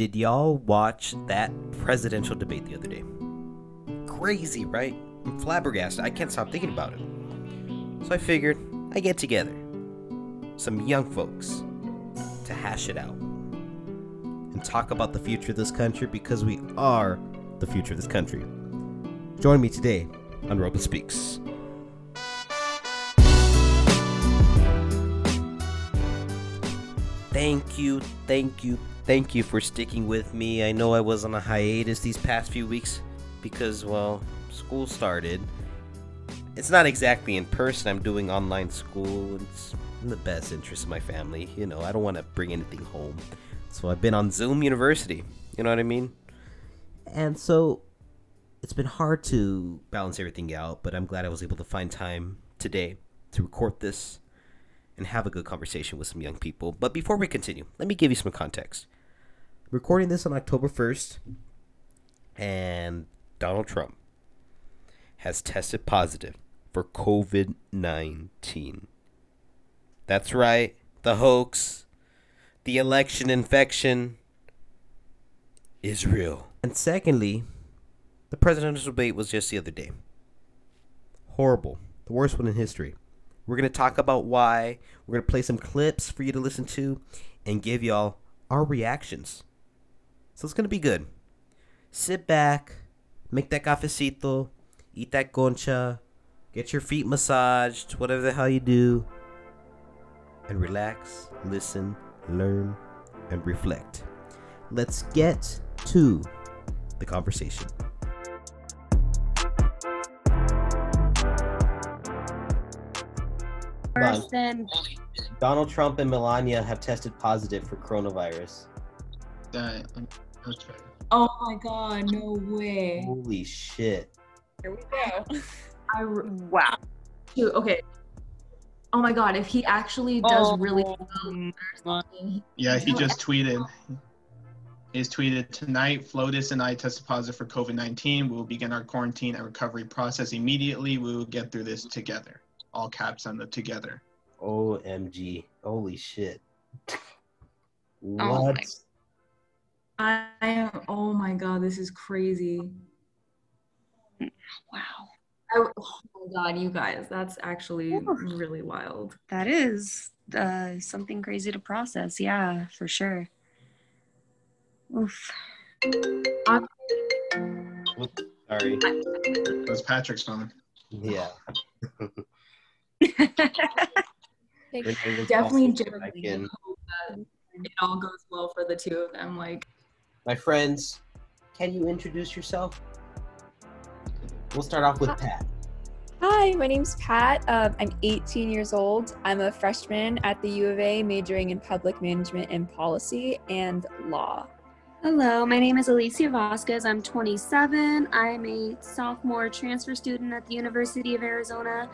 Did y'all watch that presidential debate the other day? Crazy, right? I'm flabbergasted. I can't stop thinking about it. So I figured I get together some young folks to hash it out and talk about the future of this country because we are the future of this country. Join me today on Roman Speaks. Thank you, thank you, thank you for sticking with me. I know I was on a hiatus these past few weeks because, well, school started. It's not exactly in person, I'm doing online school. It's in the best interest of my family. You know, I don't want to bring anything home. So I've been on Zoom University. You know what I mean? And so it's been hard to balance everything out, but I'm glad I was able to find time today to record this and have a good conversation with some young people. But before we continue, let me give you some context. Recording this on October 1st, and Donald Trump has tested positive for COVID 19. That's right, the hoax, the election infection is real. And secondly, the presidential debate was just the other day. Horrible. The worst one in history. We're going to talk about why. We're going to play some clips for you to listen to and give y'all our reactions. So it's going to be good. Sit back, make that cafecito, eat that concha, get your feet massaged, whatever the hell you do, and relax, listen, learn, and reflect. Let's get to the conversation. First, then Donald Trump and Melania have tested positive for coronavirus. That okay. oh my god, no way. Holy shit. Here we go. I Wow. Dude, okay. Oh my god, if he actually does Oh really well my or something, Yeah, he just tweeted. He's tweeted tonight. Flotus and I tested positive for COVID nineteen. We will begin our quarantine and recovery process immediately. We will get through this together. All caps on the together. OMG. Holy shit. What? Oh my- I am. Oh my god, this is crazy. Wow. I, oh my god, you guys, that's actually Oof. really wild. That is uh, something crazy to process. Yeah, for sure. Oof. Sorry. It was Patrick's phone. Yeah. Renee was Definitely also genuinely back in. hope that it all goes well for the two of them. Like, My friends, can you introduce yourself? We'll start off with Pat. Hi, my name's Pat. Um, I'm 18 years old. I'm a freshman at the U of A, majoring in public management and policy and law. Hello, my name is Alicia Vasquez. I'm 27. I'm a sophomore transfer student at the University of Arizona.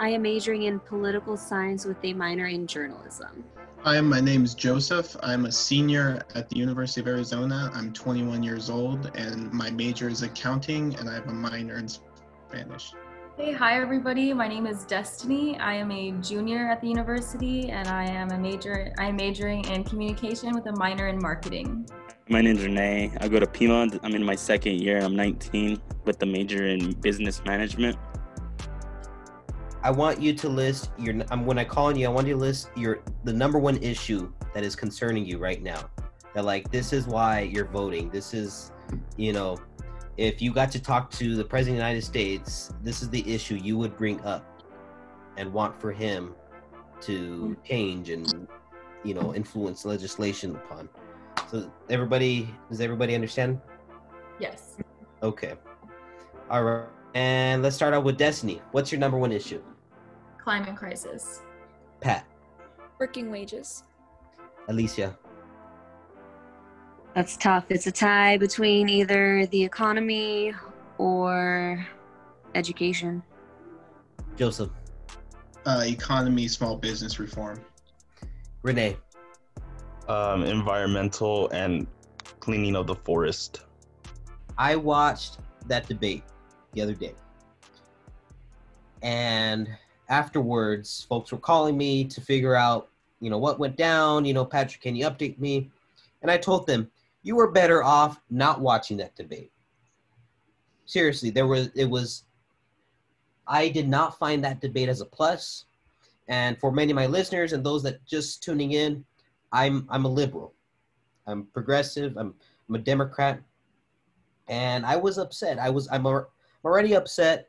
I am majoring in political science with a minor in journalism. Hi, my name is Joseph. I'm a senior at the University of Arizona. I'm 21 years old, and my major is accounting, and I have a minor in Spanish. hey, hi everybody. My name is Destiny. I am a junior at the university, and I am a major. I'm majoring in communication with a minor in marketing. My name is Renee. I go to Pima. I'm in my second year. I'm 19 with the major in business management. I want you to list your. Um, when I call on you, I want you to list your the number one issue that is concerning you right now. That like this is why you're voting. This is, you know, if you got to talk to the president of the United States, this is the issue you would bring up and want for him to change and you know influence legislation upon. So everybody, does everybody understand? Yes. Okay. All right. And let's start out with Destiny. What's your number one issue? Climate crisis. Pat, Working wages. Alicia, That's tough. It's a tie between either the economy or education. Joseph, Uh, economy, small business reform. Renee, um, environmental and cleaning of the forest. I watched that debate the other day. And afterwards, folks were calling me to figure out, you know, what went down. You know, Patrick, can you update me? And I told them, you were better off not watching that debate. Seriously, there was it was. I did not find that debate as a plus, and for many of my listeners and those that just tuning in, I'm I'm a liberal, I'm progressive, I'm I'm a Democrat, and I was upset. I was I'm already upset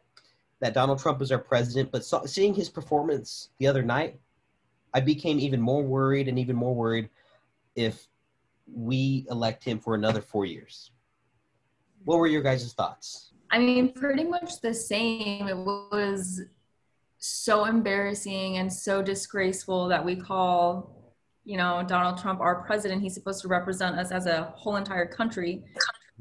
that Donald Trump is our president, but so, seeing his performance the other night, I became even more worried and even more worried if we elect him for another four years. What were your guys' thoughts? I mean, pretty much the same. It was so embarrassing and so disgraceful that we call, you know, Donald Trump our president. He's supposed to represent us as a whole entire country.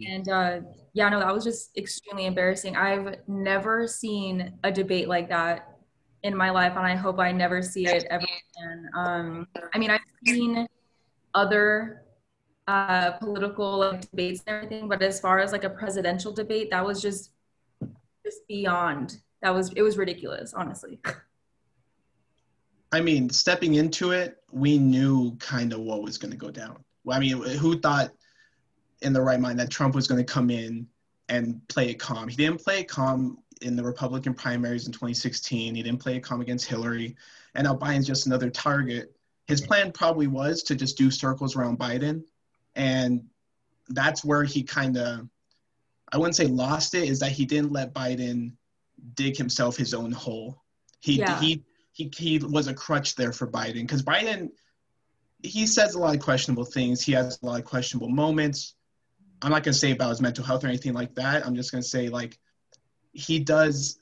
And uh, yeah, no, that was just extremely embarrassing. I've never seen a debate like that in my life, and I hope I never see it ever again. Um, I mean, I've seen other uh, political like, debates and everything, but as far as like a presidential debate, that was just just beyond. That was it was ridiculous, honestly. I mean, stepping into it, we knew kind of what was going to go down. I mean, who thought in the right mind that Trump was going to come in and play it calm. He didn't play it calm in the Republican primaries in 2016. He didn't play it calm against Hillary. And now Biden's just another target. His plan probably was to just do circles around Biden. And that's where he kind of, I wouldn't say lost it, is that he didn't let Biden dig himself his own hole. He, yeah. he, he, he was a crutch there for Biden because Biden, he says a lot of questionable things. He has a lot of questionable moments I'm not gonna say about his mental health or anything like that. I'm just gonna say like he does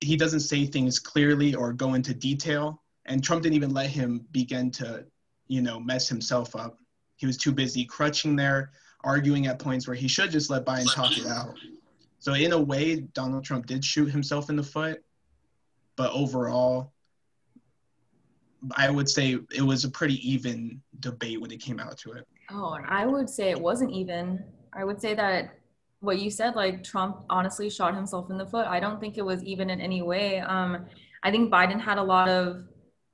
he doesn't say things clearly or go into detail. And Trump didn't even let him begin to, you know, mess himself up. He was too busy crutching there, arguing at points where he should just let Biden talk it out. So in a way, Donald Trump did shoot himself in the foot, but overall, I would say it was a pretty even debate when it came out to it. Oh, and I would say it wasn't even. I would say that what you said, like Trump honestly shot himself in the foot. I don't think it was even in any way. Um, I think Biden had a lot of,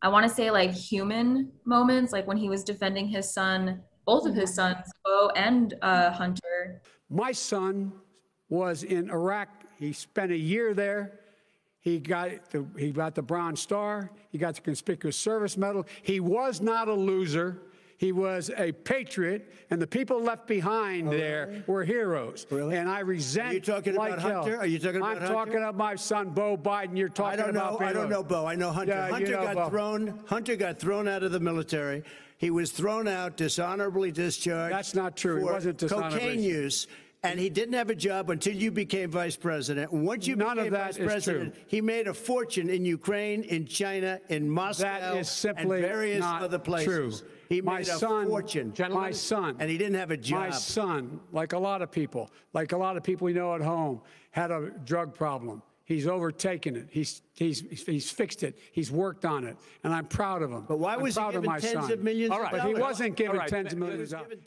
I want to say like human moments, like when he was defending his son, both of his sons, Beau and uh, Hunter. My son was in Iraq. He spent a year there. He got the he got the Bronze Star. He got the Conspicuous Service Medal. He was not a loser. He was a patriot, and the people left behind oh, there really? were heroes. Really? And I resent. Are you talking like about Hunter? Are you talking about I'm Hunter? talking about my son, Beau Biden. You're talking I don't about. Know, I don't know Beau. I know Hunter. Yeah, Hunter you know got Beau. thrown. Hunter got thrown out of the military. He was thrown out, dishonorably discharged. That's not true. For he wasn't dishonorably. Cocaine use and he didn't have a job until you became vice president. Once you None became of that vice president, true. he made a fortune in Ukraine, in China, in Moscow, that is simply and various not other places. True. He my made son, a fortune. My son. And he didn't have a job. My son, like a lot of people, like a lot of people we know at home, had a drug problem. He's overtaken it. He's, he's, he's fixed it. He's worked on it. And I'm proud of him. But why was I'm proud he given of my tens son. of millions All right. But he wasn't given right. tens of millions of dollars.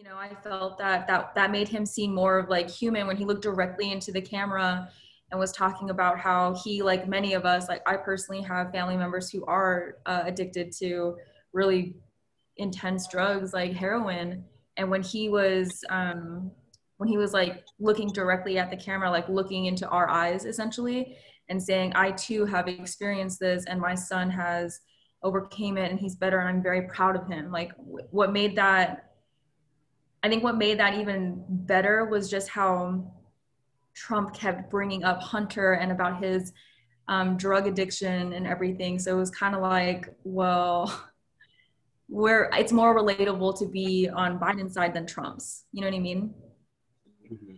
You know, I felt that that that made him seem more of like human when he looked directly into the camera and was talking about how he, like many of us, like I personally have family members who are uh, addicted to really intense drugs like heroin. And when he was, um, when he was like looking directly at the camera, like looking into our eyes essentially, and saying, "I too have experienced this, and my son has overcame it, and he's better, and I'm very proud of him." Like, w- what made that I think what made that even better was just how Trump kept bringing up Hunter and about his um, drug addiction and everything. So it was kind of like, well, where it's more relatable to be on Biden's side than Trump's. You know what I mean? Mm-hmm.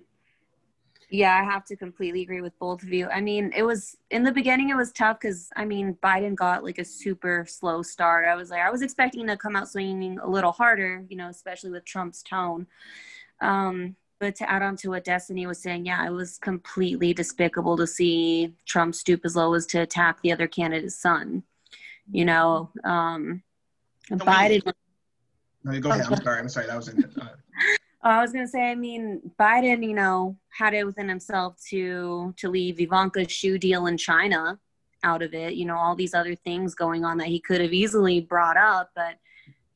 Yeah, I have to completely agree with both of you. I mean, it was in the beginning, it was tough because I mean, Biden got like a super slow start. I was like, I was expecting to come out swinging a little harder, you know, especially with Trump's tone. Um, but to add on to what Destiny was saying, yeah, it was completely despicable to see Trump stoop as low as to attack the other candidate's son. You know, um, Biden. No, go ahead. I'm sorry. I'm sorry. That was in. Uh, I was gonna say, I mean, Biden, you know, had it within himself to to leave Ivanka's shoe deal in China out of it. You know, all these other things going on that he could have easily brought up, but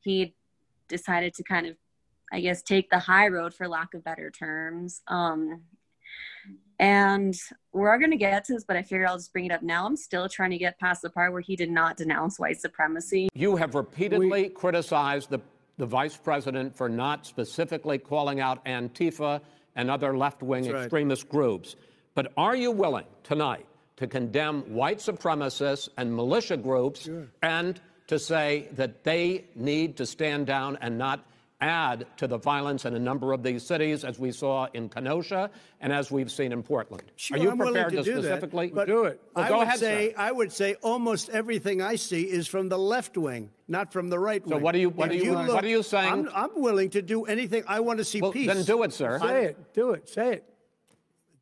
he decided to kind of I guess, take the high road for lack of better terms. Um, and we're going to get to this, but I figured I'll just bring it up now. I'm still trying to get past the part where he did not denounce white supremacy. You have repeatedly criticized the, the vice president for not specifically calling out Antifa and other left wing right. extremist groups. But are you willing tonight to condemn white supremacists and militia groups and to say that they need to stand down and not add to the violence in a number of these cities, as we saw in Kenosha and as we've seen in Portland? Sure, are you I'm prepared to, to, do that, specifically but do it? Well, I go would ahead, say sir. I would say almost everything I see is from the left wing, not from the right So wing. what are you- what If are you- what look- are you saying? I'm, I'm willing to do anything. I want to see Well, peace. then do it, sir. Say it. Do it. Say it.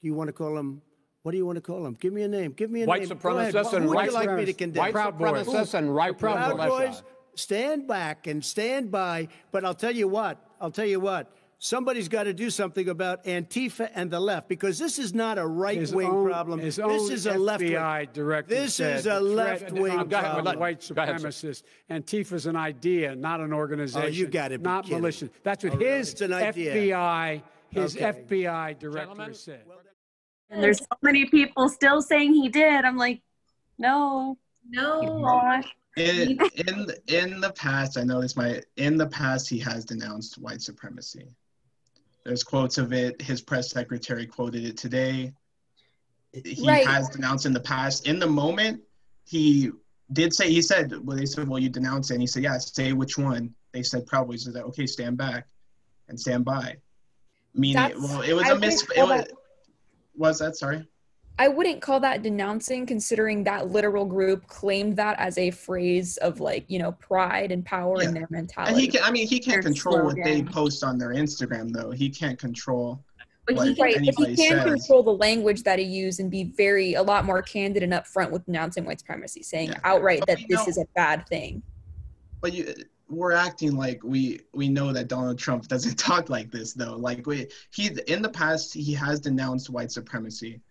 Do you want to call him? What do you want to call him? Give me a name. Give me a White name. Go ahead. supremacists Who and would right you like me to condemn? White Proud Boys. and right Proud. Boys, stand back and stand by. But I'll tell you what. I'll tell you what. Somebody's got to do something about Antifa and the left because this is not a right wing problem. His this own is a left wing. FBI director This said is a left wing of Go ahead, problem. white supremacist. ahead, sir. supremacists. Antifa's an idea, not an organization. Oh, you gotta be Not kidding. militia. That's what Oh, really? his It's an idea. FBI, his Okay. FBI director Gentlemen? said. And there's so many people still saying he did. I'm like, no. No. In in in the past, I know this might. In the past, he has denounced white supremacy. There's quotes of it. His press secretary quoted it today. He Right. has denounced in the past. In the moment, he did say. He said, "Well, they said, well, you denounce it." And he said, "Yeah, say which one." They said, "Probably." He said, "Okay, stand back, and stand by." Meaning, That's- well, it was I a mis. It was, was that sorry? I wouldn't call that denouncing, considering that literal group claimed that as a phrase of like, you know, pride and power in Yeah. their And mentality. he can. I mean, he can't Their control what they post on their Instagram, though. He can't control. But he can right, but he can says. control the language that he used and be very a lot more candid and upfront with denouncing white supremacy, saying Yeah. outright But that this know- is a bad thing. But you, we're acting like we we know that Donald Trump doesn't talk like this, though. Like we, he in the past he has denounced white supremacy,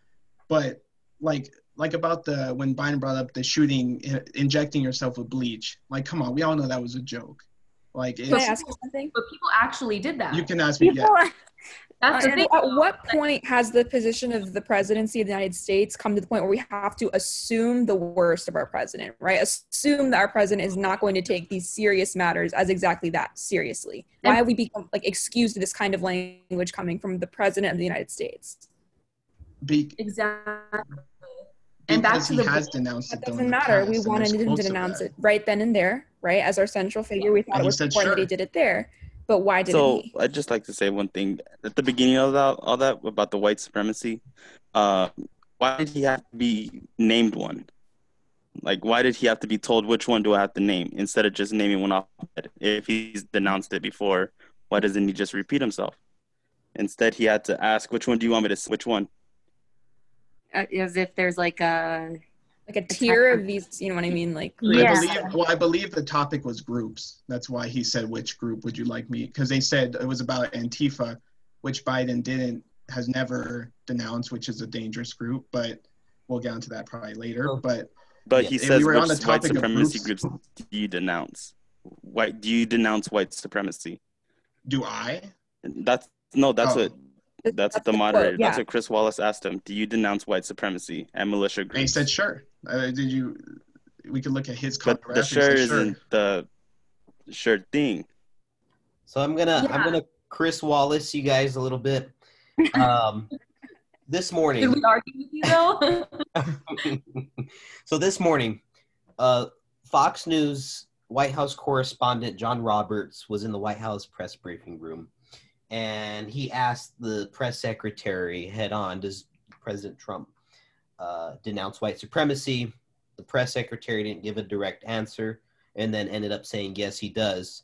but like like about the when Biden brought up the shooting, uh, injecting yourself with bleach. Like, come on, we all know that was a joke. Like, Can I ask you something? But people actually did that. you can ask me. People, Yeah, That's the At what point has the position of the presidency of the United States come to the point where we have to assume the worst of our president, right? Assume that our president is not going to take these serious matters as exactly that seriously. Why have we become like excused this kind of language coming from the president of the United States? Be, Exactly. And back to he the has denounced it. That though, doesn't matter. We wanted him to quotes of denounce it right then and there, right? As our central figure, we thought And it was said, important that he did it there. But why didn't So he? I'd just like to say one thing at the beginning of that, all that about the white supremacy. Uh, why did he have to be named one? Like, why did he have to be told which one do I have to name instead of just naming one off? If he's denounced it before, why doesn't he just repeat himself? Instead, he had to ask, "Which one do you want me to? s- Which one?" Uh, as if there's like a Like a tier of these, you know what I mean? Like I believe, well, I believe the topic was groups. That's why he said, "Which group would you like me?" Because they said it was about Antifa, which Biden didn't has never denounced, which is a dangerous group. But we'll get into that probably later. Oh. But But he If we says, were "Which on the white topic of supremacy groups- groups do you denounce? White? Do you denounce white supremacy?" do I? That's no. That's Oh. what. That's what the the quote, moderator. That's what Chris Wallace asked him. Do you denounce white supremacy and militia And he said, "Sure." Uh, did you? We could look at his but the reference. Sure isn't the sure thing. So I'm gonna I'm gonna Chris Wallace you guys a little bit. Um, this morning. Did we argue with you though? so this morning, uh, Fox News White House correspondent John Roberts was in the White House press briefing room, and he asked the press secretary head on, "Does President Trump uh, denounce white supremacy?" The press secretary didn't give a direct answer, and then ended up saying, "Yes, he does."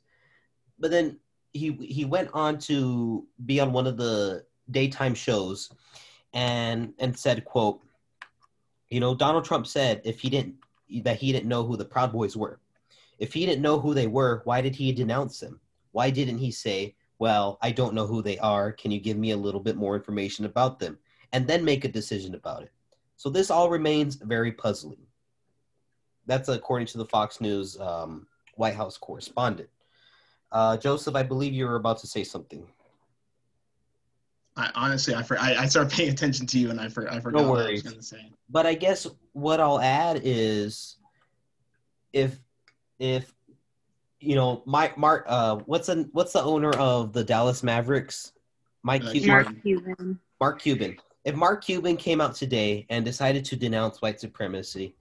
But then he he went on to be on one of the daytime shows, and and said, "quote." You know, Donald Trump said if he didn't that he didn't know who the Proud Boys were. If he didn't know who they were, why did he denounce them? Why didn't he say, "Well, I don't know who they are. Can you give me a little bit more information about them?" and then make a decision about it. So this all remains very puzzling. That's according to the Fox News um, White House correspondent. Uh, Joseph, I believe you were about to say something. I honestly, I, for, I I started paying attention to you, and I for, I forgot No what I was going to say. But I guess what I'll add is, if if you know, Mike Mark, uh, what's the what's the owner of the Dallas Mavericks? Mike Uh, Cuban. Mark Cuban. Mark Cuban. If Mark Cuban came out today and decided to denounce white supremacy,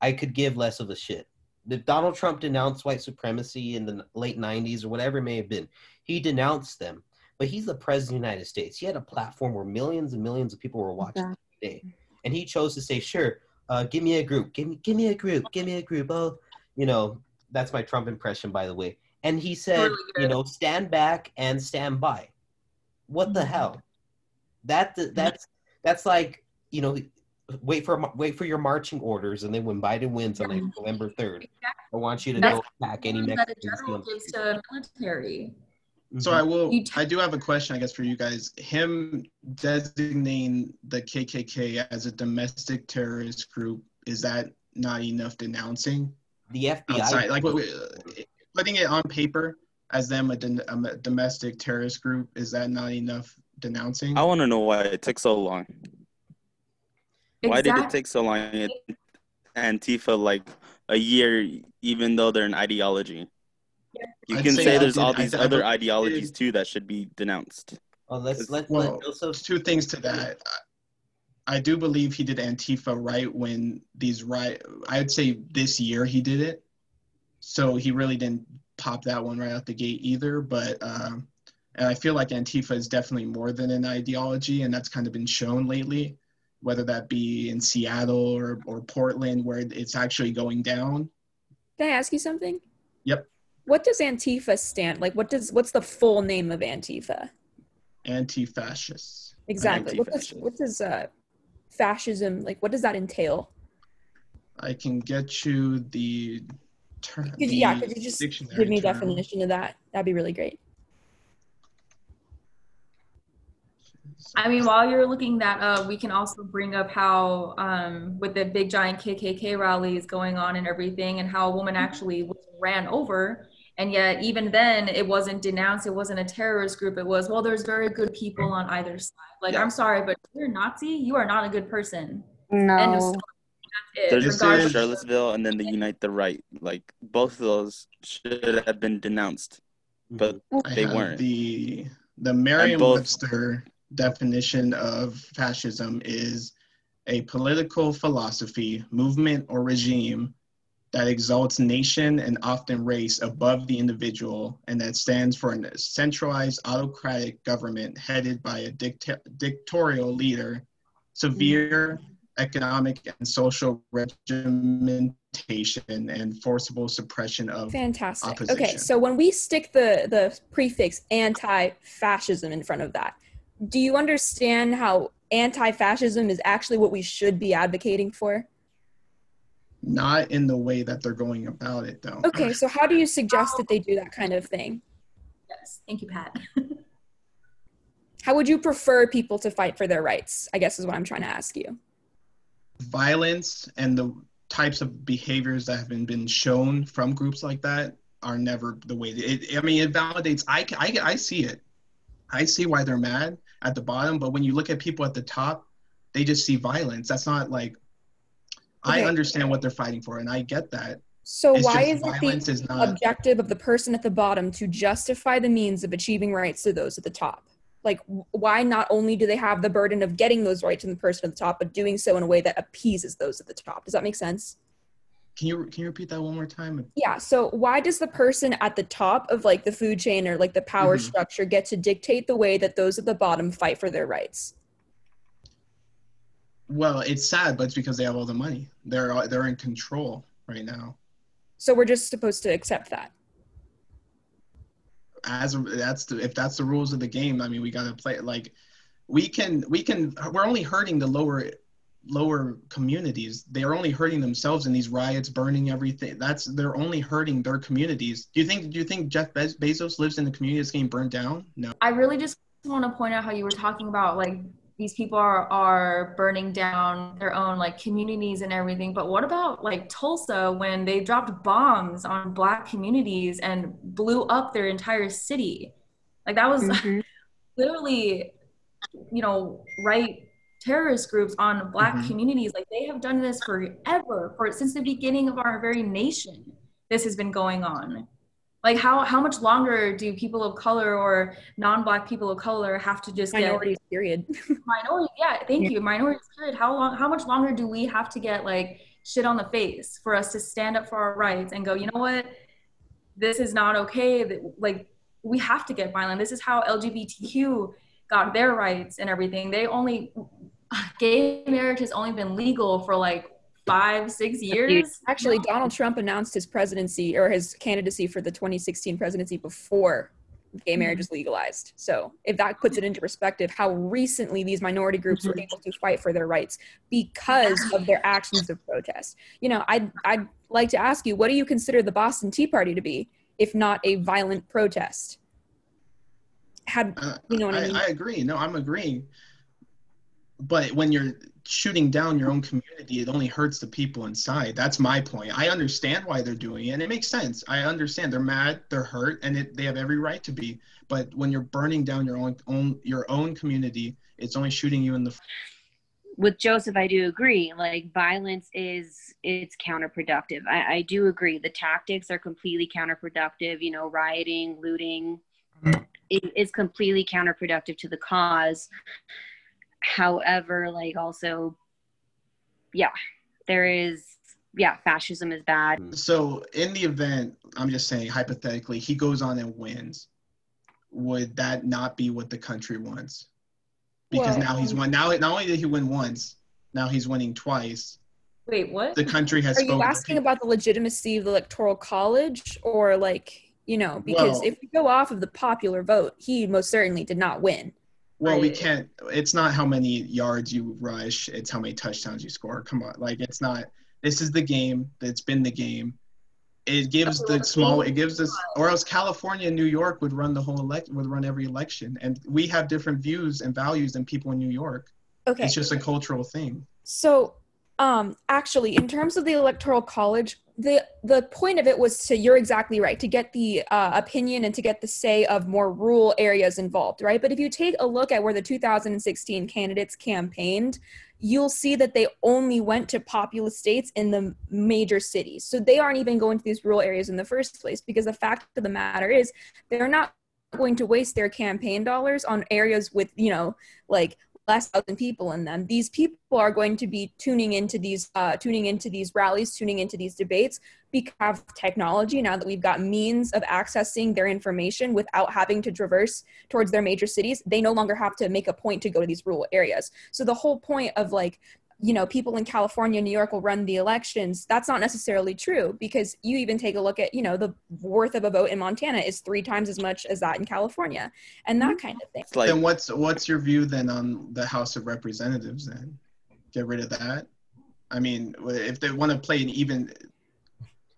I could give less of a shit. If Donald Trump denounced white supremacy in the late 90s or whatever it may have been, he denounced them. But he's the president of the United States. He had a platform where millions and millions of people were watching every day. And he chose to say, sure, uh, give me a group. Give me, give me a group. Give me a group. Oh, you know, that's my Trump impression, by the way. And he said, Really you know, stand back and stand by. What the hell? That that's that's like you know, wait for wait for your marching orders, and then when Biden wins on like November third, I want you to That's go attack any that a general gives to military. So Mm-hmm. I will. I do have a question, I guess, for you guys. Him designating the KKK as a domestic terrorist group is that not enough denouncing? The FBI. Outside, oh, like uh, putting it on paper as them a, don- a domestic terrorist group is that not enough denouncing? I want to know why it took so long. Why did it take so long? It, Antifa like a year, even though they're an ideology. You I'd can say say there's did- all these I other believe- ideologies too that should be denounced. oh, let's let Well, let Joseph. there's two things to that. I do believe he did Antifa right when these right. I'd say this year he did it, so he really didn't pop that one right out the gate either. But um, and I feel like Antifa is definitely more than an ideology, and that's kind of been shown lately, whether that be in Seattle or or Portland, where it's actually going down. Can I ask you something? Yep, What does Antifa stand like? What does what's the full name of Antifa? anti-fascists. Exactly. What does what does uh fascism like? What does that entail? I can get you the term. Could you, yeah, could you just give me a definition of that? That'd be really great. I mean, while you're looking that up, we can also bring up how, um, with the big giant KKK rallies going on and everything, and how a woman actually was ran over, and yet even then it wasn't denounced. It wasn't a terrorist group. It was well, there's very good people on either side. Like, I'm sorry, but if you're a Nazi. You are not a good person. End No. story. That's it. There's Regardless- Charlottesville and then the Unite the Right. Like both of those should have been denounced, but mm-hmm. I they have weren't. The the Merriam-Webster definition of fascism is a political philosophy, movement, or regime that exalts nation and often race above the individual, and that stands for a centralized autocratic government headed by a dicta- dictatorial leader, severe economic and social regimentation, and forcible suppression of Fantastic. opposition. Okay, so when we stick the the prefix anti-fascism in front of that, do you understand how anti-fascism is actually what we should be advocating for? Not in the way that they're going about it, though. Okay, so how do you suggest that they do that kind of thing? Yes, thank you, Pat. How would you prefer people to fight for their rights? I guess is what I'm trying to ask you. Violence and the types of behaviors that have been, been shown from groups like that are never the way. It, I mean, it validates. I, I, I see it. I see why they're mad at the bottom, but when you look at people at the top, they just see violence. That's not like. I understand what they're fighting for, and I get that. So It's why is it the is not- objective of the person at the bottom to justify the means of achieving rights to those at the top? Like, why not only do they have the burden of getting those rights from the person at the top, but doing so in a way that appeases those at the top? Does that make sense? Can you can you repeat that one more time? Yeah. So why does the person at the top of like the food chain or like the power Mhm. structure get to dictate the way that those at the bottom fight for their rights? Well, it's sad, but it's because they have all the money. They're they're in control right now. So we're just supposed to accept that. as a, that's the, if that's the rules of the game i mean we got to play like we can we can we're only hurting the lower lower communities they're only hurting themselves in these riots burning everything that's they're only hurting their communities do you think do you think jeff Bez- bezos lives in the community that's getting burned down no I really just want to point out how you were talking about like these people are are burning down their own like communities and everything but what about like tulsa when they dropped bombs on black communities and blew up their entire city like that was Mhm. literally you know right terrorist groups on black Mhm. communities like they have done this forever for since the beginning of our very nation this has been going on like how how much longer do people of color or non-black people of color have to just get Minorities, period. minority yeah thank you minorities period. How long how much longer do we have to get like shit on the face for us to stand up for our rights and go you know what? This is not okay that like we have to get violent. This is how lgbtq got their rights and everything. They only gay marriage has only been legal for like five six years Actually, Donald Trump announced his presidency or his candidacy for the 2016 presidency before gay mm-hmm. marriage was legalized. So, if that puts it into perspective, how recently these minority groups were mm-hmm. able to fight for their rights because of their actions of protest. You know, I'd, I'd like to ask you, what do you consider the Boston Tea Party to be, if not a violent protest? Had uh, you know what I, I, mean? I agree. No, I'm agreeing. But when you're shooting down your own community, it only hurts the people inside. That's my point. I understand why they're doing it, and it makes sense. I understand they're mad, they're hurt, and it, they have every right to be. But when you're burning down your own, own your own community, it's only shooting you in the. with Joseph, I do agree. Like violence is it's counterproductive. I, I do agree. The tactics are completely counterproductive. You know, rioting, looting, mm-hmm. it is completely counterproductive to the cause. However, like also, yeah, there is yeah, fascism is bad. So in the event, I'm just saying hypothetically, he goes on and wins. Would that not be what the country wants? Because Well, now he's won. Now, not only did he win once, now he's winning twice. wait what The country has Are you spoken. asking about the legitimacy of the electoral college or like, you know, because Well- if we go off of the popular vote, he most certainly did not win. Well, we can't. It's not how many yards you rush. It's how many touchdowns you score. Come on, like it's not. This is the game. That's been the game. It gives the small. It gives us, or else California and New York would run the whole elect. Would run every election, and we have different views and values than people in New York. Okay. It's just a cultural thing. So, um, actually, in terms of the electoral college, the the point of it was to you're exactly right to get the uh, opinion and to get the say of more rural areas involved, right? But if you take a look at where the 2016 candidates campaigned, you'll see that they only went to populous states in the major cities. So they aren't even going to these rural areas in the first place because the fact of the matter is they're not going to waste their campaign dollars on areas with, you know, like less thousand people in them. These people are going to be tuning into these uh, tuning into these rallies, tuning into these debates because of technology. Now that we've got means of accessing their information without having to traverse towards their major cities, they no longer have to make a point to go to these rural areas. So the whole point of like you know people in california new york will run the elections that's not necessarily true because you even take a look at you know the worth of a vote in montana is three times as much as that in california and that mm-hmm. kind of thing then what's what's your view then on the House of Representatives? Then get rid of that. I mean, if they want to play an even,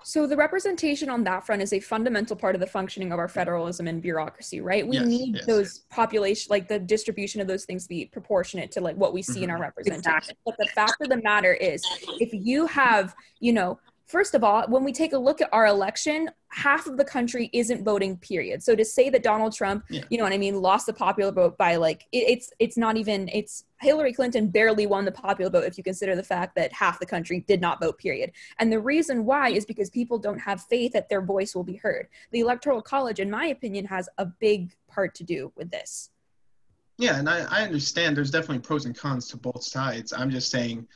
So the representation on that front is a fundamental part of the functioning of our federalism and bureaucracy, right? We Yes, need yes, those population, like the distribution of those things to be proportionate to like what we see in mm-hmm. our representation. But the fact of the matter is, if you have, you know, first of all, when we take a look at our election, half of the country isn't voting. Period. So to say that Donald Trump, Yeah. you know what I mean, lost the popular vote by like it, it's it's not even it's Hillary Clinton barely won the popular vote if you consider the fact that half the country did not vote. Period. And the reason why is because people don't have faith that their voice will be heard. The Electoral College, in my opinion, has a big part to do with this. yeah, and I, I understand. There's definitely pros and cons to both sides. I'm just saying,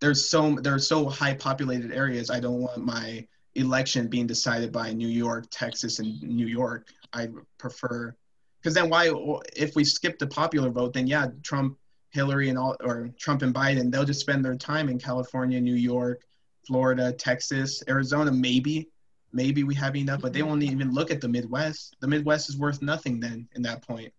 there's so there are so high populated areas. I don't want my election being decided by New York, Texas, and New York. I prefer because then why if we skip the popular vote, then yeah, Trump, Hillary, and all or Trump and Biden, they'll just spend their time in California, New York, Florida, Texas, Arizona, maybe. Maybe we have enough, but they mm-hmm. won't even look at the Midwest. The Midwest is worth nothing then in that point.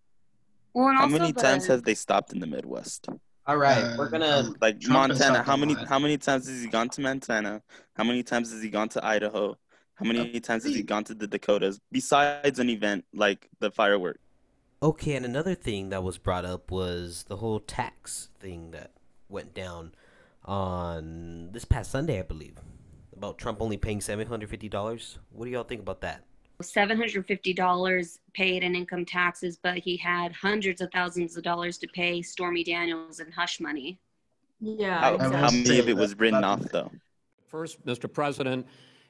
Well, and How many the- times have they stopped in the Midwest? All right, Uh, we're gonna. Like Trump Montana, how many how many times has he gone to Montana? How many times has he gone to Idaho? How many times has he gone to the Dakotas? Besides an event like the firework. Okay, and another thing that was brought up was the whole tax thing that went down on this past Sunday, I believe, about Trump only paying seven hundred fifty dollars. What do y'all think about that? $750 paid in income taxes, but he had hundreds of thousands of dollars to pay Stormy Daniels and hush money. Yeah, How, exactly. how many of it was written off though? First, Mr. President,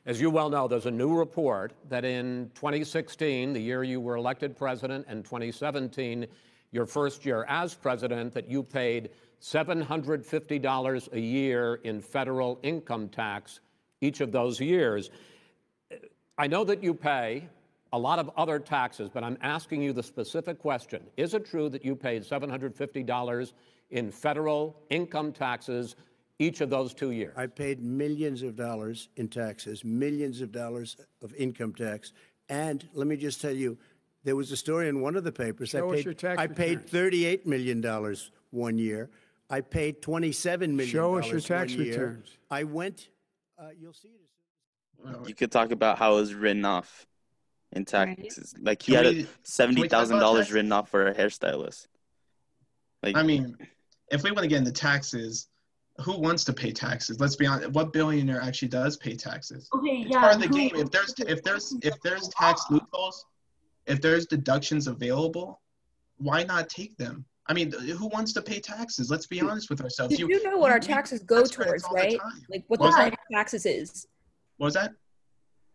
as you well know, there's a new report that in 2016, the year you were elected president, and 2017, your first year as president, that you paid $750 a year in federal income tax each of those years. I know that you pay a lot of other taxes, but I'm asking you the specific question. Is it true that you paid $750 in federal income taxes each of those two years? I paid millions of dollars in taxes, millions of dollars of income tax. And let me just tell you, there was a story in one of the papers. Show I us paid, your tax I paid $38 million one year. I paid $27 million. Show us your tax returns. I went, uh, you'll see it. You could talk about how it was written off in Right. taxes. Like he Can had we- seventy thousand dollars written off for a hairstylist. Like I mean, if we want to get into taxes, who wants to pay taxes? Let's be honest. What billionaire actually does pay taxes? Okay, It's yeah. part of the who- game. If there's if there's if there's tax loopholes, if there's deductions available, why not take them? I mean, who wants to pay taxes? Let's be honest with ourselves. You do know what our taxes go towards, right? Like what What's the that? of taxes is. What was that?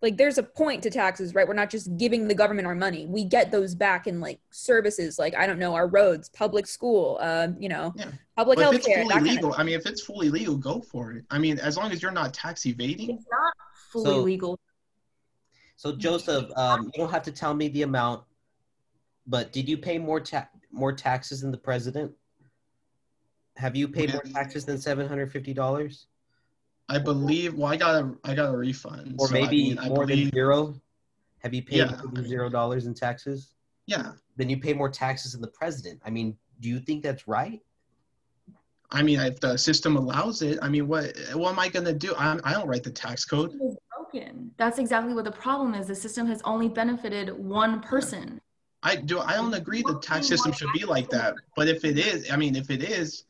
Like there's a point to taxes, right? We're not just giving the government our money. We get those back in like services, like I don't know, our roads, public school, uh, you know, Yeah. public But health if it's care. fully That kind legal, of I mean, if it's fully legal, go for it. I mean, as long as you're not tax evading. It's not fully So- legal. So Joseph, um, you don't have to tell me the amount, but did you pay more ta- more taxes than the president? Have you paid more taxes than seven hundred fifty dollars, I believe. Well, I got a I got a refund. or so, I maybe mean, I more believe, than zero? Have you paid Yeah, more than zero dollars in taxes? Yeah. Then you pay more taxes than the president. I mean, do you think that's right? I mean, if the system allows it, I mean, what what am I gonna do? I'm, I don't write the tax code. It is broken. That's exactly what the problem is. The system has only benefited one person. I do. I don't agree the tax system should be like that. But if it is, I mean, if it is,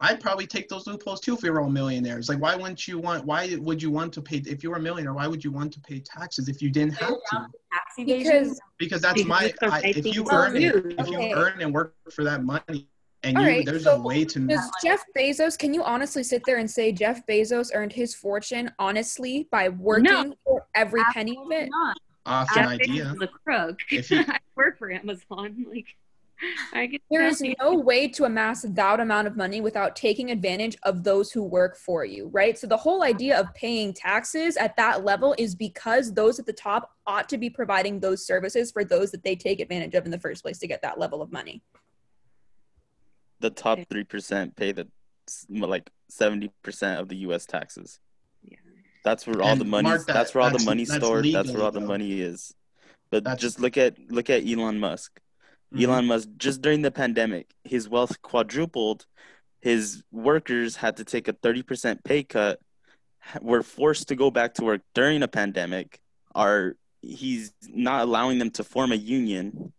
I'd probably take those loopholes too if we were all millionaires. Like, why wouldn't you want? Why would you want to pay? If you were a millionaire, why would you want to pay taxes if you didn't have to? Because. Because that's Because my. I, if you earn it, do. if you Okay. earn and work for that money, and you, right, there's so a way to. Does Jeff Bezos, can you honestly sit there and say Jeff Bezos earned his fortune honestly by working for every penny of it? Not. off Jeff an Bezos idea. is a crook. If you- I work for Amazon. Like, I get There is no way to amass that amount of money without taking advantage of those who work for you, right? So the whole idea of paying taxes at that level is because those at the top ought to be providing those services for those that they take advantage of in the first place to get that level of money. the top three percent pay the like seventy percent of the U.S. taxes. Yeah. That's where all And the money. mark that, That's where all the that's- money that's stored. That's where all the though. money is. But That's- just look at look at Elon Musk. Mhm. Elon Musk just during the pandemic, his wealth quadrupled. His workers had to take a thirty percent pay cut. Were forced to go back to work during a pandemic. Are he's not allowing them to form a union.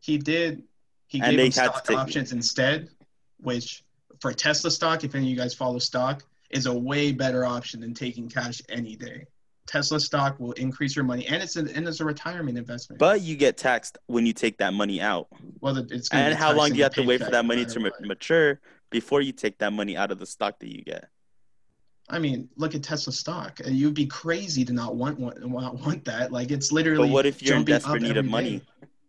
he did he And gave them stock options instead which for tesla stock if any of you guys follow stock is a way better option than taking cash any day tesla stock will increase your money and it's a, and it's a retirement investment But you get taxed when you take that money out. well it's And how long do you have to wait for that money to what. mature before you take that money out of the stock that you get? i mean look at tesla stock you'd be crazy to not want want, want, want that like it's literally But what if you're in desperate need of money? day.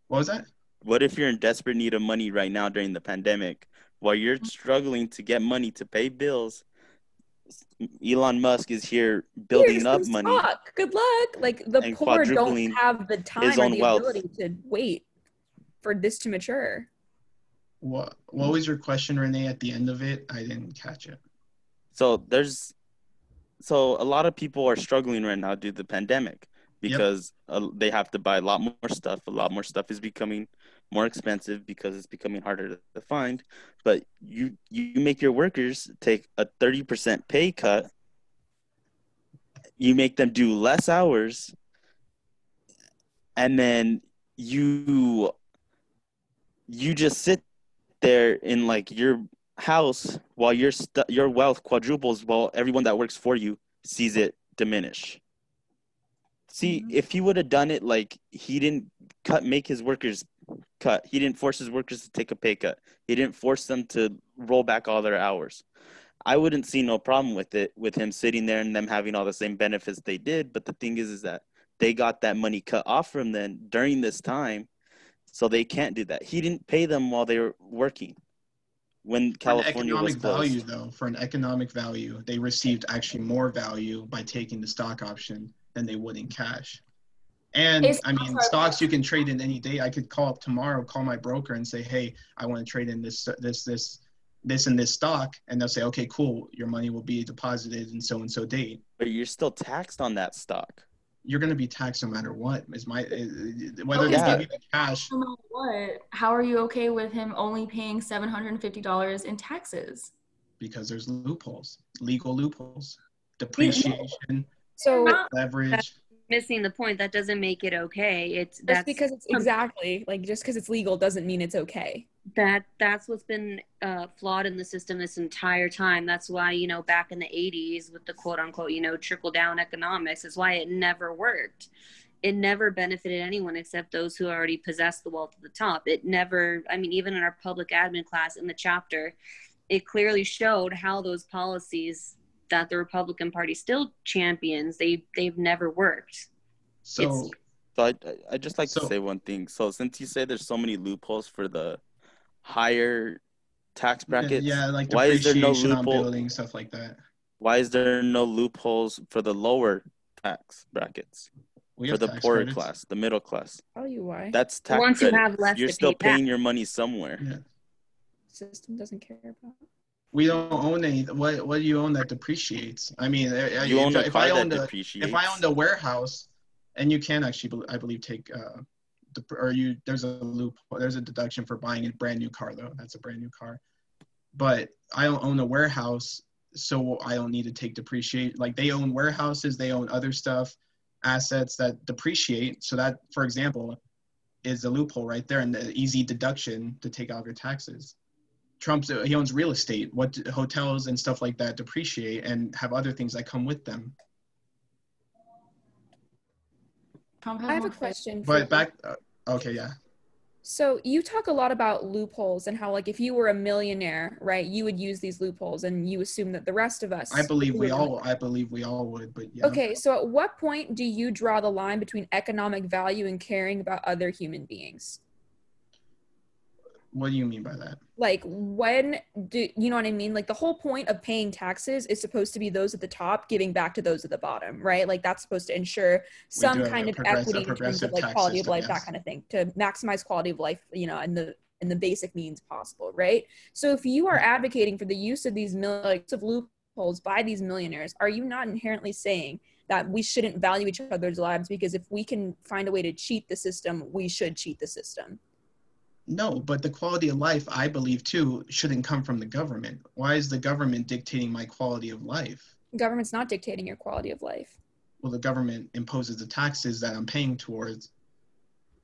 what was that What if you're in desperate need of money right now during the pandemic while you're mm-hmm. struggling to get money to pay bills? Elon Musk is here building Here's up money. stock. Good luck. Like the And poor don't have the time his or the wealth. ability to wait for this to mature. what what was your question renee at the end of it i didn't catch it So there's so a lot of people are struggling right now due to the pandemic because uh, they have to buy a lot more stuff. A lot more stuff is becoming more expensive because it's becoming harder to, find. But you you make your workers take a thirty percent pay cut. You make them do less hours, and then you you just sit there in like your house while your stu- your wealth quadruples while everyone that works for you sees it diminish. See, Mm-hmm. if he would have done it like he didn't cut make his workers cut. He didn't force his workers to take a pay cut. He didn't force them to roll back all their hours. I wouldn't see no problem with it with him sitting there and them having all the same benefits they did, but the thing is is that they got that money cut off from them during this time so they can't do that. He didn't pay them while they were working. When For an California was economic value, though, for an economic value, they received actually more value by taking the stock option than they would in cash. And It's I mean, not- stocks you can trade in any day. I could call up tomorrow, call my broker, and say, "Hey, I want to trade in this, this, this, this, and this stock," and they'll say, "Okay, cool. Your money will be deposited in so and so date." But you're still taxed on that stock. You're going to be taxed no matter what. Is my whether Okay, they so- give you the cash? No matter what, how are you okay with him only paying seven hundred and fifty dollars in taxes? Because there's loopholes, legal loopholes, depreciation, So Not- leverage. Missing the point. That doesn't make it okay. It's just that's because it's exactly like just because it's legal doesn't mean it's okay. that that's what's been uh, flawed in the system this entire time. That's why you know back in the '80s with the quote unquote you know trickle down economics is why it never worked. It never benefited anyone except those who already possessed the wealth at the top. It never. I mean, even in our public admin class in the chapter, it clearly showed how those policies that the Republican Party still champions they they've never worked. So So I I just like So- to say one thing. So since you say there's so many loopholes for the higher tax brackets, yeah, like why is there no loophole? buildings, stuff like that. Why is there no loopholes for the lower tax brackets We for the poorer credits. class, the middle class? Tell you why. That's tax Once you credit. have less You're still pay back. paying your money somewhere. Yeah. system doesn't care about. We don't own any. What What do you own that depreciates? I mean, uh, You if, own if I owned a if I owned a warehouse, and you can actually, I believe, take uh, or you there's a loop, there's a deduction for buying a brand new car though. That's a brand new car. But I don't own a warehouse, so I don't need to take depreciate. Like they own warehouses, they own other stuff, assets that depreciate. So that, for example, is a loophole right there and the easy deduction to take out your taxes. Trump's he owns real estate, what hotels and stuff like that depreciate and have other things that come with them. I have a more- question. For But back, uh, okay, yeah. So you talk a lot about loopholes and how like if you were a millionaire, right, you would use these loopholes and you assume that the rest of us I believe we are- all, I believe we all would, but yeah. Okay, so at what point do you draw the line between economic value and caring about other human beings? What do you mean by that? Like when do you know what I mean? Like the whole point of paying taxes is supposed to be those at the top giving back to those at the bottom, right? Like that's supposed to ensure some kind of equity in terms of like quality of system, life, that kind of thing, to maximize quality of life, you know, and the and the basic means possible, right? So if you are advocating for the use of these mil- like, of loopholes by these millionaires, are you not inherently saying that we shouldn't value each other's lives because if we can find a way to cheat the system, we should cheat the system? No, but the quality of life, I believe too, shouldn't come from the government. Why is the government dictating my quality of life? Government's not dictating your quality of life. Well, the government imposes the taxes that I'm paying towards.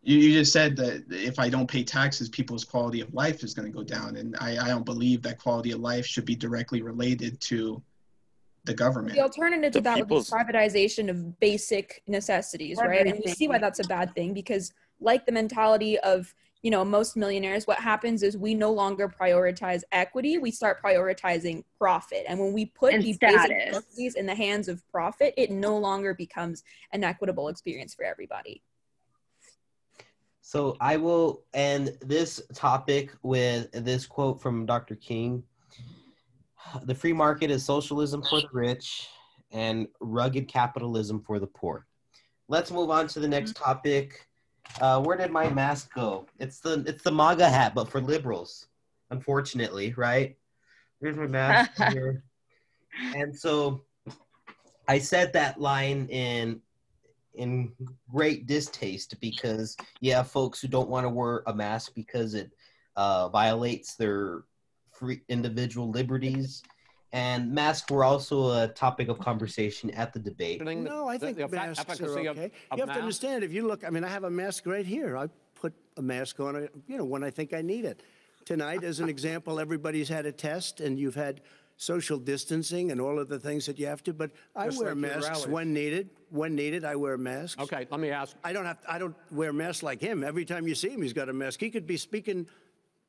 You, you just said that if I don't pay taxes, people's quality of life is going to go down. And I, I don't believe that quality of life should be directly related to the government. The alternative to that would be privatization of basic necessities, right? And we see why that's a bad thing because, like the mentality of you know most millionaires, what happens is we no longer prioritize equity; we start prioritizing profit. And when we put And these basic status. in the hands of profit, it no longer becomes an equitable experience for everybody. So I will end this topic with this quote from Dr. King. The free market is socialism for the rich and rugged capitalism for the poor. Let's move on to the next mm-hmm. topic. Uh, where did my mask go? It's the it's the MAGA hat, but for liberals, unfortunately, right? Here's my mask here. And so I said that line in in great distaste because yeah, folks who don't want to wear a mask because it uh, violates their free individual liberties. And masks were also a topic of conversation at the debate. No, I think the effa- masks are okay. of- of you have to understand if you look. I mean, I have a mask right here. I put a mask on, uh, you know, when I think I need it. Tonight, as an example, everybody's had a test and you've had social distancing and all of the things that you have to, but I Just wear like masks when needed. When needed, I wear masks. Okay, let me ask. I don't have, I don't wear masks like him. Every time you see him, he's got a mask. He could be speaking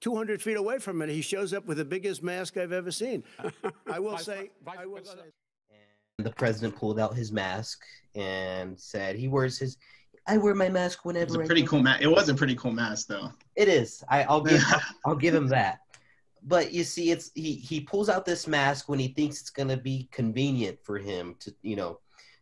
200 feet away from it. He shows up with the biggest mask I've ever seen. I will say, I will say. President- the president pulled out his mask and said he wears his. I wear my mask It whenever. was a pretty go." cool mask. It was a pretty cool mask, though. It is. I, I'll give. I'll give him that. But you see, it's he. He pulls out this mask when he thinks it's gonna be convenient for him to, you know,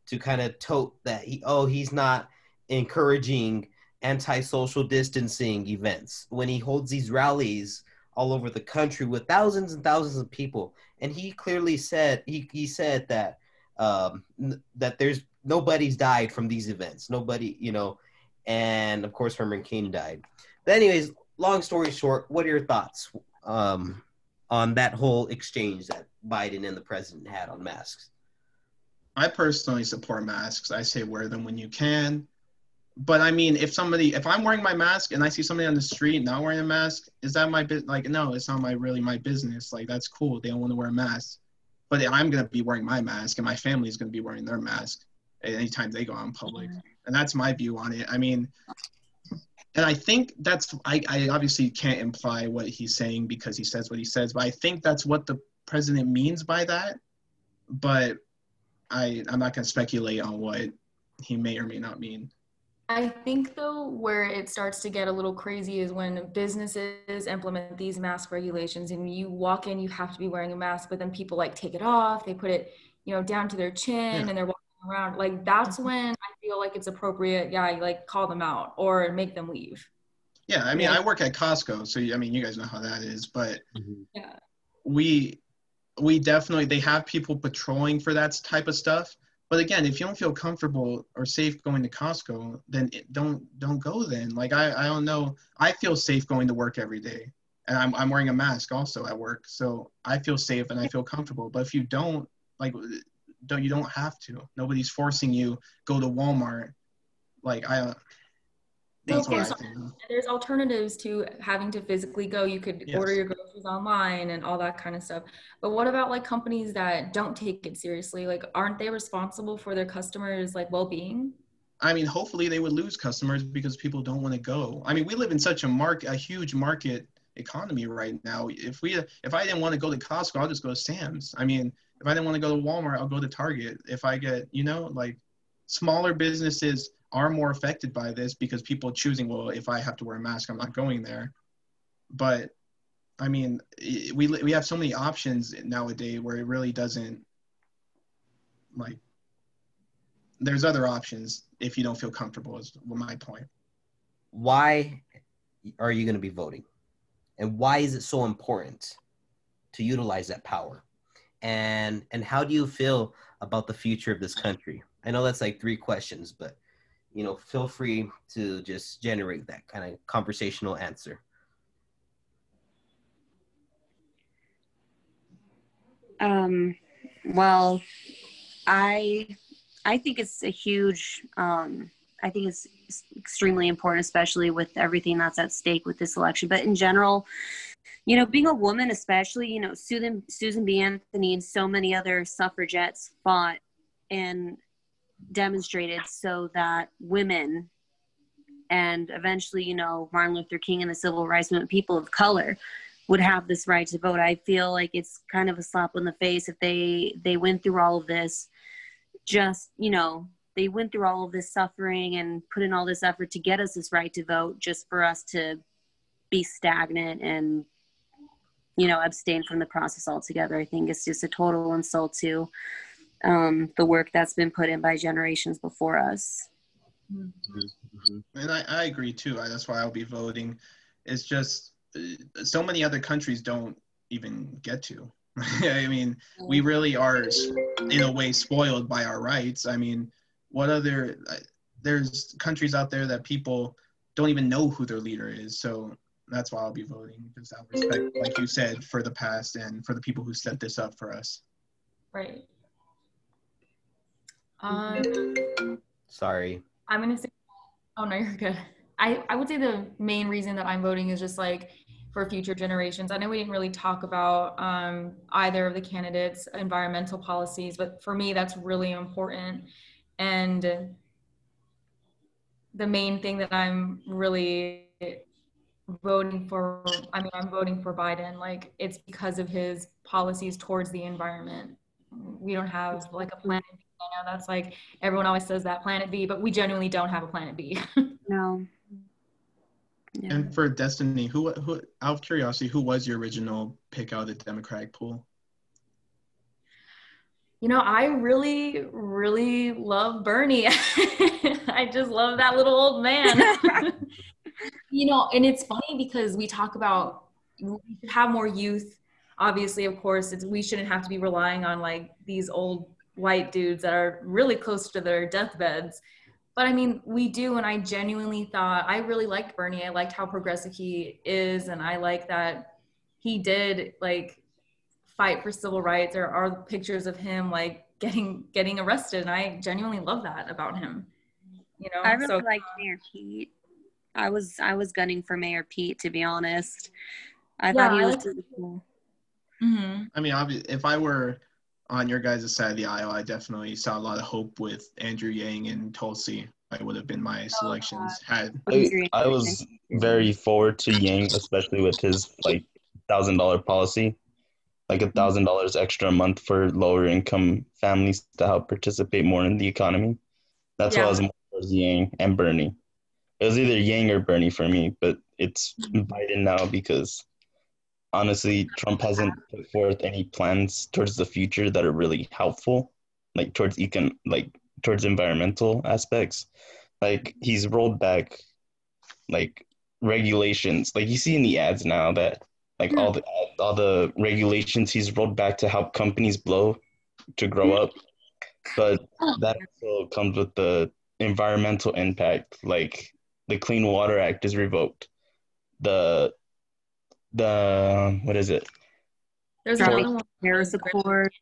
to kind of tote that he. Oh, he's not encouraging anti-social distancing events when he holds these rallies all over the country with thousands and thousands of people. And he clearly said he he said that um, that there's nobody's died from these events. Nobody, you know, and of course Herman Cain died. But anyways, long story short, what are your thoughts um, on that whole exchange that Biden and the president had on masks? I personally support masks. I say wear them when you can. But I mean, if somebody, if I'm wearing my mask and I see somebody on the street not wearing a mask, is that my bit? Like, no, it's not my really my business. Like, that's cool. They don't want to wear a mask, but I'm gonna be wearing my mask, and my family is gonna be wearing their mask anytime they go out in public. Mm-hmm. And that's my view on it. I mean, and I think that's I, I obviously can't imply what he's saying because he says what he says, but I think that's what the president means by that. But I I'm not gonna speculate on what he may or may not mean. I think though where it starts to get a little crazy is when businesses implement these mask regulations and you walk in, you have to be wearing a mask, but then people like take it off, they put it, you know, down to their chin Yeah. and they're walking around. Like that's mm-hmm. when I feel like it's appropriate, yeah, you, like call them out or make them leave. Yeah, I mean Yeah. I work at Costco, so I mean you guys know how that is, but mm-hmm. Yeah. we we definitely they have people patrolling for that type of stuff. But again, if you don't feel comfortable or safe going to Costco, then it, don't don't go then. Like I I don't know. I feel safe going to work every day, and I'm I'm wearing a mask also at work, so I feel safe and I feel comfortable. But if you don't like, don't you don't have to. Nobody's forcing you. Go to Walmart. Like I. That's I there's, there's alternatives to having to physically go. You could Yes. order your groceries online and all that kind of stuff. But what about like companies that don't take it seriously? Like, aren't they responsible for their customers' like well-being? I mean, hopefully they would lose customers because people don't want to go. I mean, we live in such a mark, a huge market economy right now. If we, if I didn't want to go to Costco, I'll just go to Sam's. I mean, if I didn't want to go to Walmart, I'll go to Target. If I get, you know, like smaller businesses are more affected by this because people choosing, well, if I have to wear a mask, I'm not going there. But I mean, i- we we have so many options nowadays where it really doesn't like there's other options if you don't feel comfortable is my point Why are you going to be voting? And why is it so important to utilize that power? And and how do you feel about the future of this country? I know that's like three questions, but you know, feel free to just generate that kind of conversational answer. Um, well, I I think it's a huge. Um, I think it's extremely important, especially with everything that's at stake with this election. But in general, you know, being a woman, especially, you know, Susan Susan B. Anthony and so many other suffragettes fought and demonstrated so that women and eventually, you know, Martin Luther King and the civil rights movement, people of color would have this right to vote. I feel like it's kind of a slap in the face if they they went through all of this just, you know, they went through all of this suffering and put in all this effort to get us this right to vote just for us to be stagnant and you know abstain from the process altogether. I think it's just a total insult to um, the work that's been put in by generations before us. and i, I agree too. I, that's why i'll be voting. It's just uh, so many other countries don't even get to. I mean we really are in a way spoiled by our rights. I mean what other uh, there's countries out there that people don't even know who their leader is. So that's why i'll be voting just out of respect like you said for the past and for the people who set this up for us. Right. Um, Sorry. I'm gonna say. Oh no, you're good. I, I would say the main reason that I'm voting is just like for future generations. I know we didn't really talk about um, either of the candidates' environmental policies, but for me, that's really important. And the main thing that I'm really voting for, I mean, I'm voting for Biden. Like, it's because of his policies towards the environment. We don't have like a planet B. I know that's like everyone always says that planet B, but we genuinely don't have a planet B. no. Yeah. And for Destiny, who who out of curiosity, who was your original pick out of the Democratic pool? You know, I really, really love Bernie. I just love that little old man. you know, and it's funny because we talk about we should have more youth. Obviously, of course, we shouldn't have to be relying on like these old white dudes that are really close to their deathbeds but I mean, we do. And I genuinely thought I really liked Bernie. I liked how progressive he is. And I like that he did like fight for civil rights. There are pictures of him like getting getting arrested. And I genuinely love that about him. You know, I really so, like Mayor Pete. I was I was gunning for Mayor Pete to be honest. I yeah, thought he was really cool. Mm-hmm. I mean, obviously if I were on your guys' side of the aisle, I definitely saw a lot of hope with Andrew Yang and Tulsi. I would have been my selections had. I, I was very forward to Yang, especially with his like thousand dollar policy, like a thousand dollars extra a month for lower income families to help participate more in the economy. That's yeah. why I was more towards Yang and Bernie. It was either Yang or Bernie for me, but it's Biden now because honestly, Trump hasn't put forth any plans towards the future that are really helpful, like towards econ, like towards environmental aspects. Like he's rolled back, like regulations. Like you see in the ads now that like all hmm. the all the regulations he's rolled back to help companies blow to grow hmm. up, but oh. that also comes with the environmental impact. Like the Clean Water Act is revoked. The the what is it? There's another one. Paris Accord.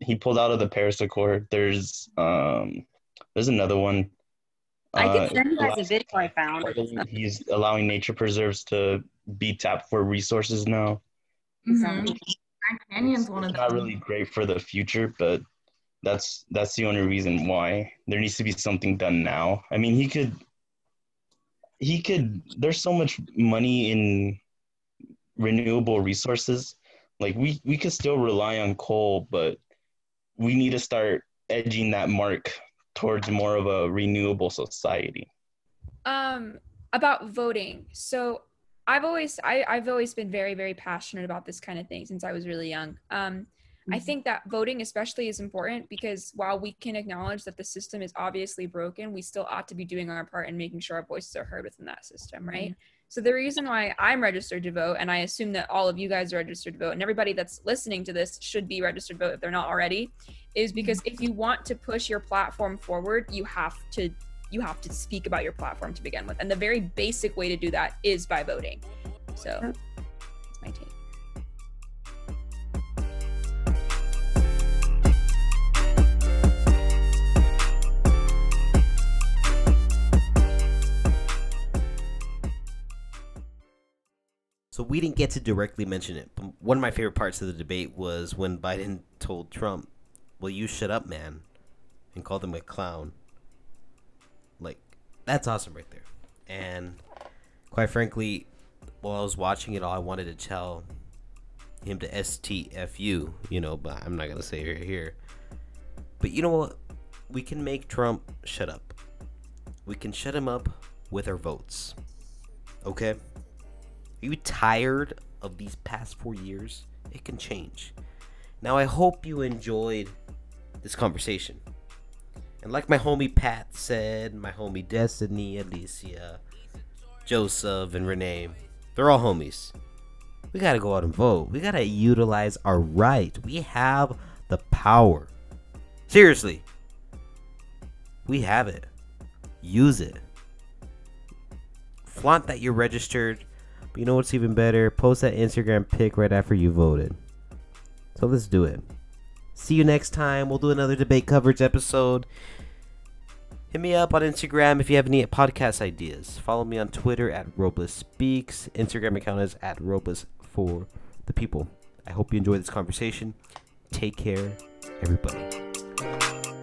He pulled out of the Paris Accord. There's um there's another one. I can uh, send you guys a video I found. He's allowing nature preserves to be tapped for resources now. Mm-hmm. Grand Canyon's one of them. Not really great for the future, but that's that's the only reason why there needs to be something done now. I mean, he could he could. There's so much money in renewable resources. Like we we could still rely on coal, but we need to start edging that mark towards more of a renewable society. Um, about voting. So I've always I, I've always been very very passionate about this kind of thing since I was really young. Um, I mm-hmm. think that voting especially is important because while we can acknowledge that the system is obviously broken, we still ought to be doing our part in making sure our voices are heard within that system, right? Mm-hmm. So the reason why I'm registered to vote, and I assume that all of you guys are registered to vote, and everybody that's listening to this should be registered to vote if they're not already, is because if you want to push your platform forward, you have to you have to speak about your platform to begin with. And the very basic way to do that is by voting. So oh. that's my take. We didn't get to directly mention it, but one of my favorite parts of the debate was when Biden told Trump, "Well, you shut up, man," and called him a clown. Like, that's awesome right there. And quite frankly, while I was watching it all, I wanted to tell him to STFU, you know, but I'm not gonna say it here. But you know what? We can make Trump shut up. We can shut him up with our votes. Okay? Are you tired of these past four years? It can change. Now, I hope you enjoyed this conversation. And like my homie Pat said, my homie Destiny, Alicia, Joseph, and Renee, they're all homies. We gotta go out and vote. We gotta utilize our right. We have the power. Seriously. We have it. Use it. Flaunt that you're registered you know what's even better? Post that Instagram pic right after you voted. So let's do it. See you next time. We'll do another debate coverage episode. Hit me up on Instagram if you have any podcast ideas. Follow me on Twitter at Robles Speaks. Instagram account is at Robles for the people. I hope you enjoyed this conversation. Take care, everybody.